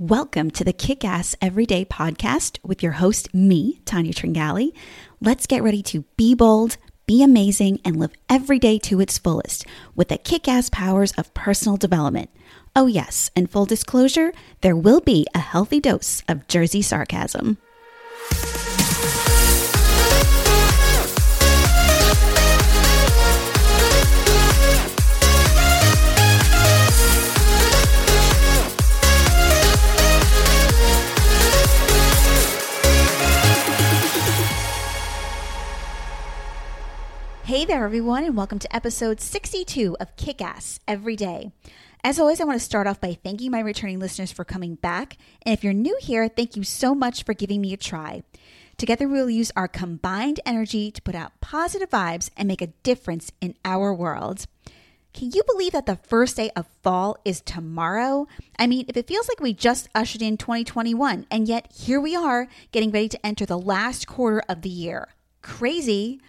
Welcome to the Kick Ass Everyday Podcast with your host, me, Tanya Tringali. Let's get ready to be bold, be amazing, and live every day to its fullest with the kick ass powers of personal development. Oh, yes, and full disclosure, there will be a healthy dose of Jersey sarcasm. There, everyone, and welcome to episode 62 of Kick Ass Every Day. As always, I want to start off by thanking my returning listeners for coming back. And if you're new here, thank you so much for giving me a try. Together, we'll use our combined energy to put out positive vibes and make a difference in our world. Can you believe that the first day of fall is tomorrow? I mean, if it feels like we just ushered in 2021, and yet here we are getting ready to enter the last quarter of the year. Crazy.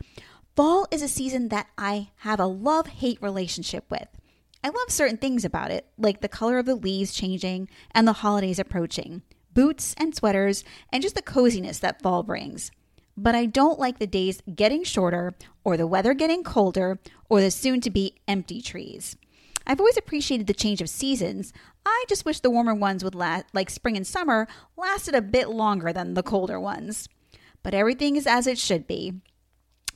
Fall is a season that I have a love hate relationship with. I love certain things about it, like the color of the leaves changing and the holidays approaching, boots and sweaters, and just the coziness that fall brings. But I don't like the days getting shorter, or the weather getting colder, or the soon to be empty trees. I've always appreciated the change of seasons. I just wish the warmer ones would last, like spring and summer, lasted a bit longer than the colder ones. But everything is as it should be.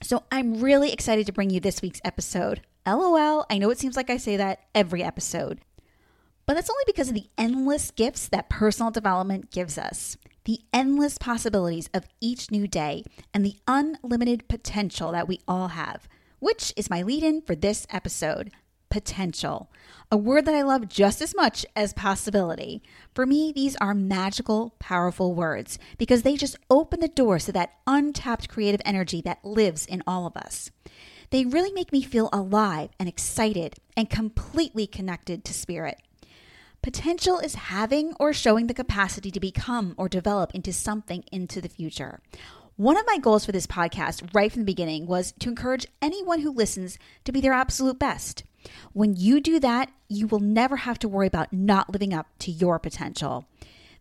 So I'm really excited to bring you this week's episode. LOL, I know it seems like I say that every episode, but that's only because of the endless gifts that personal development gives us, the endless possibilities of each new day, and the unlimited potential that we all have, which is my lead in for this episode potential, a word that I love just as much as possibility. For me, these are magical, powerful words because they just open the doors to that untapped creative energy that lives in all of us. They really make me feel alive and excited and completely connected to spirit. Potential is having or showing the capacity to become or develop into something into the future. One of my goals for this podcast right from the beginning was to encourage anyone who listens to be their absolute best. When you do that, you will never have to worry about not living up to your potential.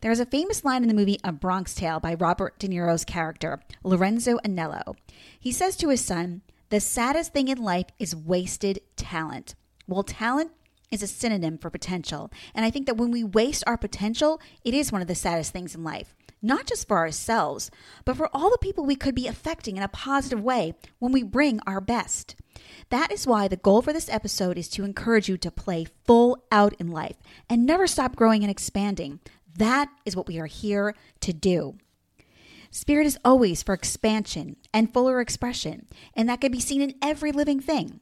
There is a famous line in the movie A Bronx Tale by Robert De Niro's character, Lorenzo Anello. He says to his son, The saddest thing in life is wasted talent. Well, talent is a synonym for potential. And I think that when we waste our potential, it is one of the saddest things in life. Not just for ourselves, but for all the people we could be affecting in a positive way when we bring our best. That is why the goal for this episode is to encourage you to play full out in life and never stop growing and expanding. That is what we are here to do. Spirit is always for expansion and fuller expression, and that can be seen in every living thing.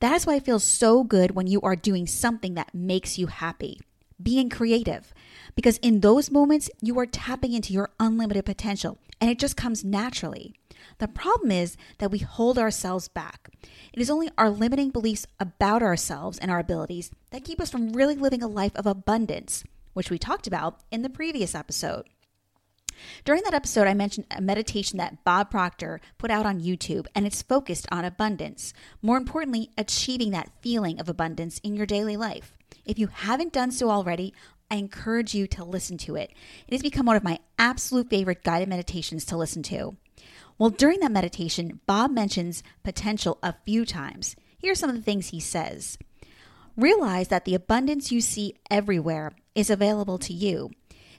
That is why it feels so good when you are doing something that makes you happy, being creative, because in those moments, you are tapping into your unlimited potential and it just comes naturally. The problem is that we hold ourselves back. It is only our limiting beliefs about ourselves and our abilities that keep us from really living a life of abundance, which we talked about in the previous episode. During that episode, I mentioned a meditation that Bob Proctor put out on YouTube, and it's focused on abundance. More importantly, achieving that feeling of abundance in your daily life. If you haven't done so already, I encourage you to listen to it. It has become one of my absolute favorite guided meditations to listen to. Well, during that meditation, Bob mentions potential a few times. Here are some of the things he says Realize that the abundance you see everywhere is available to you.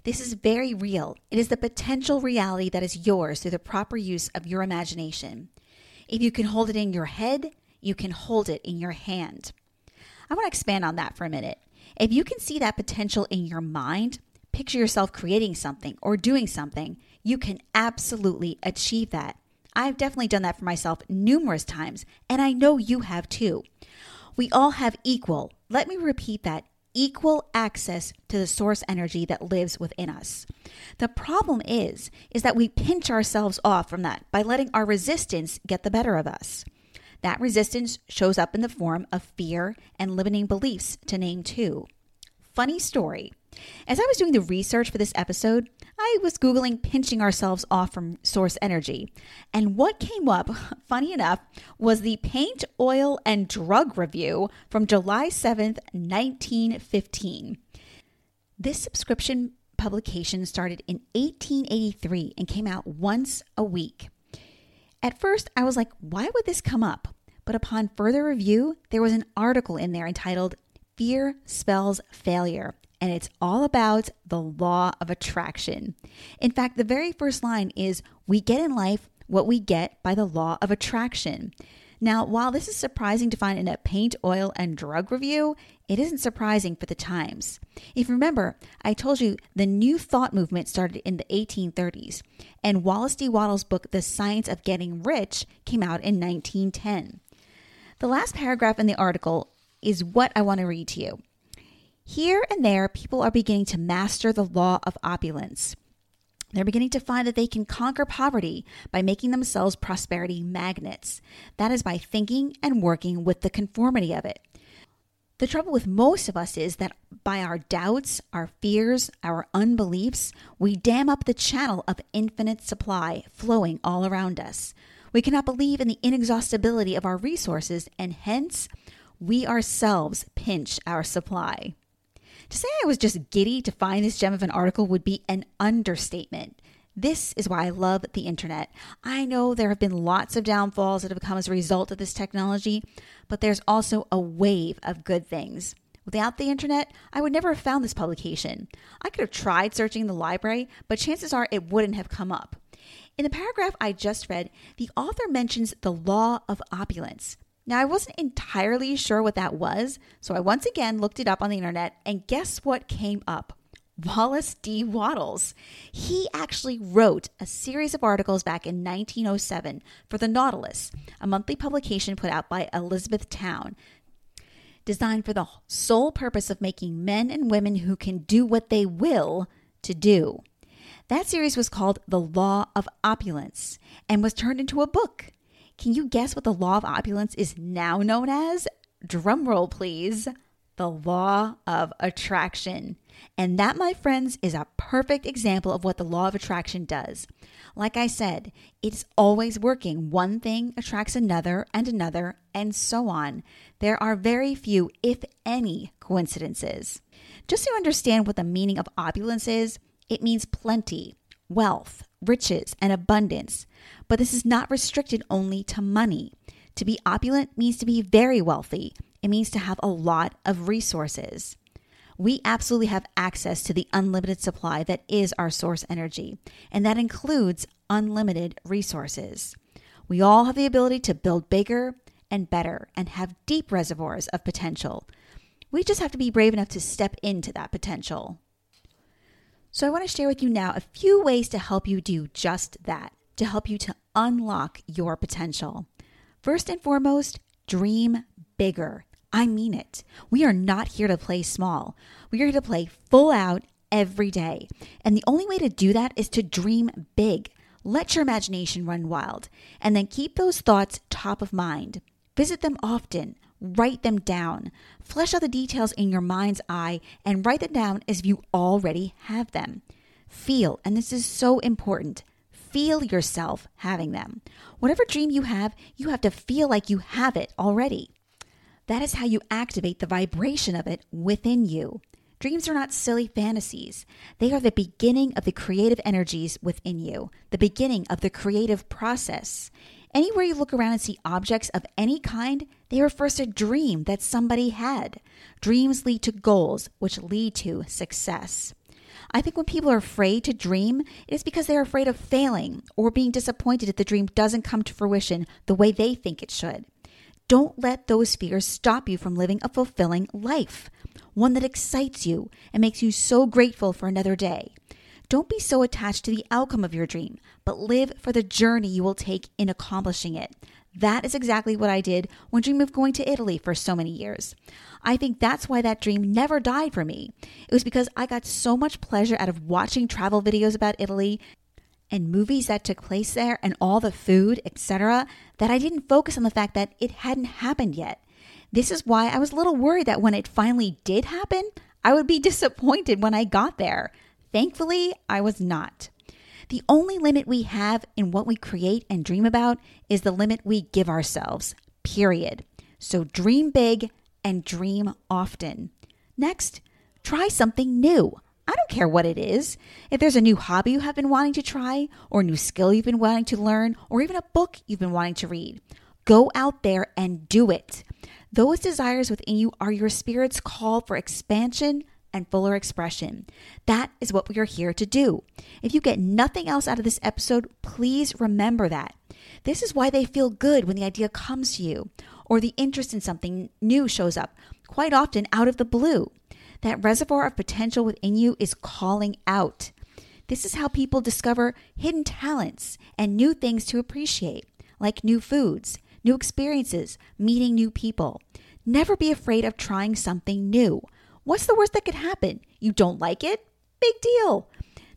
This is very real. It is the potential reality that is yours through the proper use of your imagination. If you can hold it in your head, you can hold it in your hand. I want to expand on that for a minute. If you can see that potential in your mind, picture yourself creating something or doing something, you can absolutely achieve that. I've definitely done that for myself numerous times, and I know you have too. We all have equal, let me repeat that equal access to the source energy that lives within us. The problem is is that we pinch ourselves off from that by letting our resistance get the better of us. That resistance shows up in the form of fear and limiting beliefs to name two. Funny story. As I was doing the research for this episode, I was Googling pinching ourselves off from source energy. And what came up, funny enough, was the Paint, Oil, and Drug Review from July 7th, 1915. This subscription publication started in 1883 and came out once a week. At first, I was like, why would this come up? But upon further review, there was an article in there entitled Fear Spells Failure, and it's all about the law of attraction. In fact, the very first line is We get in life what we get by the law of attraction. Now, while this is surprising to find in a paint, oil, and drug review, it isn't surprising for the times. If you remember, I told you the New Thought movement started in the 1830s, and Wallace D. Wattles' book, The Science of Getting Rich, came out in 1910. The last paragraph in the article is what I want to read to you. Here and there, people are beginning to master the law of opulence. They're beginning to find that they can conquer poverty by making themselves prosperity magnets. That is by thinking and working with the conformity of it. The trouble with most of us is that by our doubts, our fears, our unbeliefs, we dam up the channel of infinite supply flowing all around us. We cannot believe in the inexhaustibility of our resources, and hence, we ourselves pinch our supply. To say I was just giddy to find this gem of an article would be an understatement. This is why I love the internet. I know there have been lots of downfalls that have come as a result of this technology, but there's also a wave of good things. Without the internet, I would never have found this publication. I could have tried searching the library, but chances are it wouldn't have come up. In the paragraph I just read, the author mentions the law of opulence. Now, I wasn't entirely sure what that was, so I once again looked it up on the internet, and guess what came up? Wallace D. Wattles. He actually wrote a series of articles back in 1907 for The Nautilus, a monthly publication put out by Elizabeth Towne, designed for the sole purpose of making men and women who can do what they will to do. That series was called The Law of Opulence and was turned into a book. Can you guess what the law of opulence is now known as? Drumroll, please. The law of attraction. And that, my friends, is a perfect example of what the law of attraction does. Like I said, it's always working. One thing attracts another and another, and so on. There are very few, if any, coincidences. Just to understand what the meaning of opulence is, it means plenty, wealth, riches, and abundance. But this is not restricted only to money. To be opulent means to be very wealthy, it means to have a lot of resources. We absolutely have access to the unlimited supply that is our source energy, and that includes unlimited resources. We all have the ability to build bigger and better and have deep reservoirs of potential. We just have to be brave enough to step into that potential. So, I want to share with you now a few ways to help you do just that, to help you to unlock your potential. First and foremost, dream bigger. I mean it. We are not here to play small. We are here to play full out every day. And the only way to do that is to dream big. Let your imagination run wild. And then keep those thoughts top of mind. Visit them often. Write them down. Flesh out the details in your mind's eye and write them down as if you already have them. Feel, and this is so important, feel yourself having them. Whatever dream you have, you have to feel like you have it already. That is how you activate the vibration of it within you. Dreams are not silly fantasies. They are the beginning of the creative energies within you, the beginning of the creative process. Anywhere you look around and see objects of any kind, they refer to a dream that somebody had. Dreams lead to goals, which lead to success. I think when people are afraid to dream, it is because they're afraid of failing or being disappointed if the dream doesn't come to fruition the way they think it should. Don't let those fears stop you from living a fulfilling life, one that excites you and makes you so grateful for another day. Don't be so attached to the outcome of your dream, but live for the journey you will take in accomplishing it. That is exactly what I did when dreaming of going to Italy for so many years. I think that's why that dream never died for me. It was because I got so much pleasure out of watching travel videos about Italy and movies that took place there and all the food, etc., that I didn't focus on the fact that it hadn't happened yet. This is why I was a little worried that when it finally did happen, I would be disappointed when I got there. Thankfully, I was not. The only limit we have in what we create and dream about is the limit we give ourselves, period. So dream big and dream often. Next, try something new. I don't care what it is. If there's a new hobby you have been wanting to try, or a new skill you've been wanting to learn, or even a book you've been wanting to read, go out there and do it. Those desires within you are your spirit's call for expansion and fuller expression. That is what we are here to do. If you get nothing else out of this episode, please remember that. This is why they feel good when the idea comes to you or the interest in something new shows up, quite often out of the blue. That reservoir of potential within you is calling out. This is how people discover hidden talents and new things to appreciate, like new foods, new experiences, meeting new people. Never be afraid of trying something new. What's the worst that could happen? You don't like it? Big deal.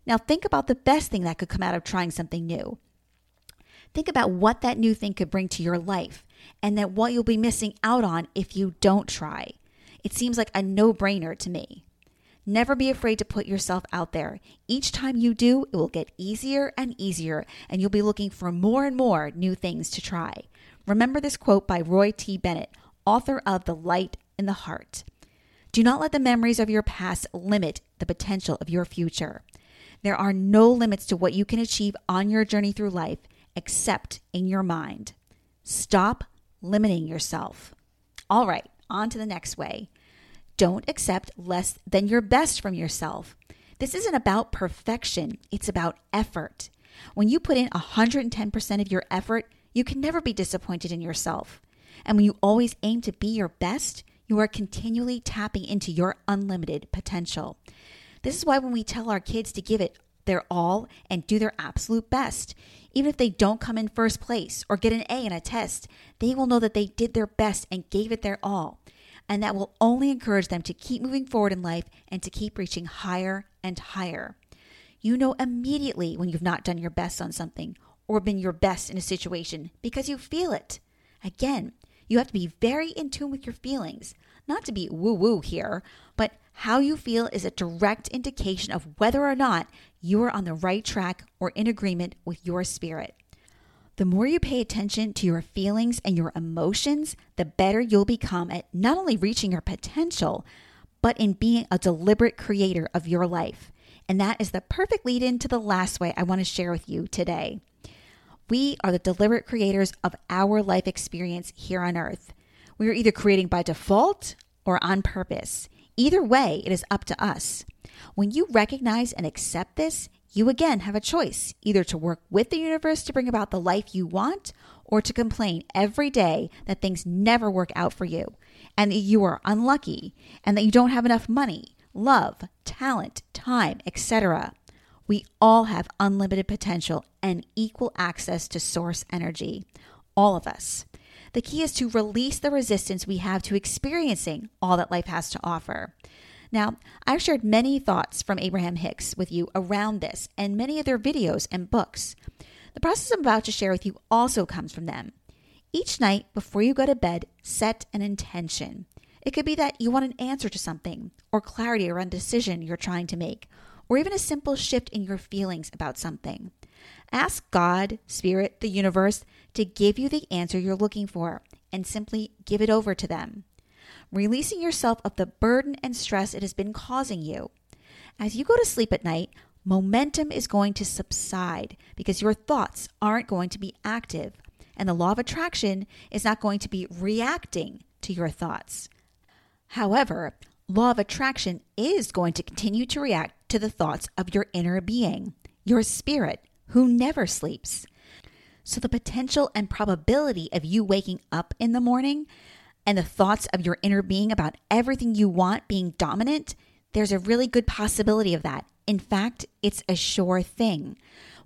Now think about the best thing that could come out of trying something new. Think about what that new thing could bring to your life and that what you'll be missing out on if you don't try. It seems like a no brainer to me. Never be afraid to put yourself out there. Each time you do, it will get easier and easier, and you'll be looking for more and more new things to try. Remember this quote by Roy T. Bennett, author of The Light in the Heart. Do not let the memories of your past limit the potential of your future. There are no limits to what you can achieve on your journey through life except in your mind. Stop limiting yourself. All right, on to the next way. Don't accept less than your best from yourself. This isn't about perfection, it's about effort. When you put in 110% of your effort, you can never be disappointed in yourself. And when you always aim to be your best, you are continually tapping into your unlimited potential. This is why when we tell our kids to give it their all and do their absolute best, even if they don't come in first place or get an A in a test, they will know that they did their best and gave it their all. And that will only encourage them to keep moving forward in life and to keep reaching higher and higher. You know immediately when you've not done your best on something or been your best in a situation because you feel it. Again, you have to be very in tune with your feelings. Not to be woo woo here, but how you feel is a direct indication of whether or not you are on the right track or in agreement with your spirit. The more you pay attention to your feelings and your emotions, the better you'll become at not only reaching your potential, but in being a deliberate creator of your life. And that is the perfect lead in to the last way I want to share with you today. We are the deliberate creators of our life experience here on earth. We are either creating by default or on purpose. Either way, it is up to us. When you recognize and accept this, you again have a choice either to work with the universe to bring about the life you want or to complain every day that things never work out for you and that you are unlucky and that you don't have enough money, love, talent, time, etc. We all have unlimited potential and equal access to source energy. All of us. The key is to release the resistance we have to experiencing all that life has to offer. Now, I've shared many thoughts from Abraham Hicks with you around this and many of their videos and books. The process I'm about to share with you also comes from them. Each night before you go to bed, set an intention. It could be that you want an answer to something or clarity around a decision you're trying to make, or even a simple shift in your feelings about something. Ask God, Spirit, the universe to give you the answer you're looking for and simply give it over to them, releasing yourself of the burden and stress it has been causing you. As you go to sleep at night, momentum is going to subside because your thoughts aren't going to be active, and the law of attraction is not going to be reacting to your thoughts. However, law of attraction is going to continue to react to the thoughts of your inner being, your spirit, who never sleeps. So, the potential and probability of you waking up in the morning and the thoughts of your inner being about everything you want being dominant, there's a really good possibility of that. In fact, it's a sure thing.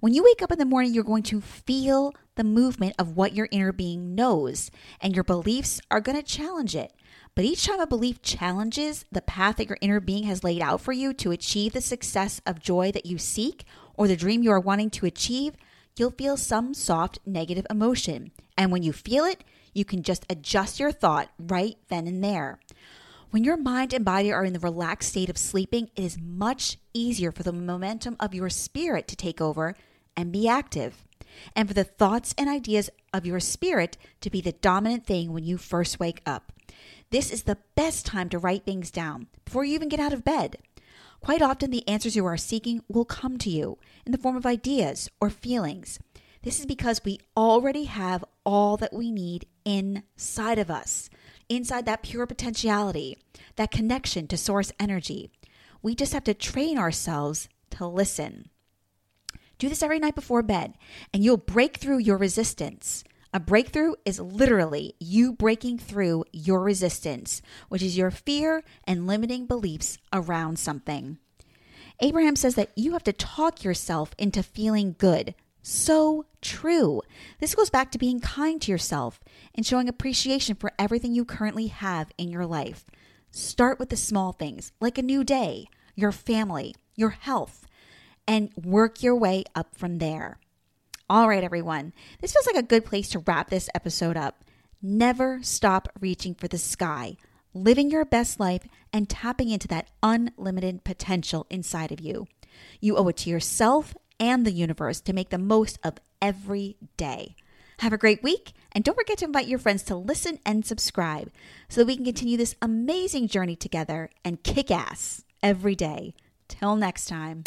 When you wake up in the morning, you're going to feel the movement of what your inner being knows, and your beliefs are going to challenge it. But each time a belief challenges the path that your inner being has laid out for you to achieve the success of joy that you seek or the dream you are wanting to achieve, you'll feel some soft negative emotion. And when you feel it, you can just adjust your thought right then and there. When your mind and body are in the relaxed state of sleeping, it is much easier for the momentum of your spirit to take over and be active, and for the thoughts and ideas of your spirit to be the dominant thing when you first wake up. This is the best time to write things down before you even get out of bed. Quite often, the answers you are seeking will come to you in the form of ideas or feelings. This is because we already have all that we need inside of us, inside that pure potentiality, that connection to source energy. We just have to train ourselves to listen. Do this every night before bed, and you'll break through your resistance. A breakthrough is literally you breaking through your resistance, which is your fear and limiting beliefs around something. Abraham says that you have to talk yourself into feeling good. So true. This goes back to being kind to yourself and showing appreciation for everything you currently have in your life. Start with the small things, like a new day, your family, your health, and work your way up from there. All right, everyone. This feels like a good place to wrap this episode up. Never stop reaching for the sky, living your best life, and tapping into that unlimited potential inside of you. You owe it to yourself and the universe to make the most of every day. Have a great week, and don't forget to invite your friends to listen and subscribe so that we can continue this amazing journey together and kick ass every day. Till next time.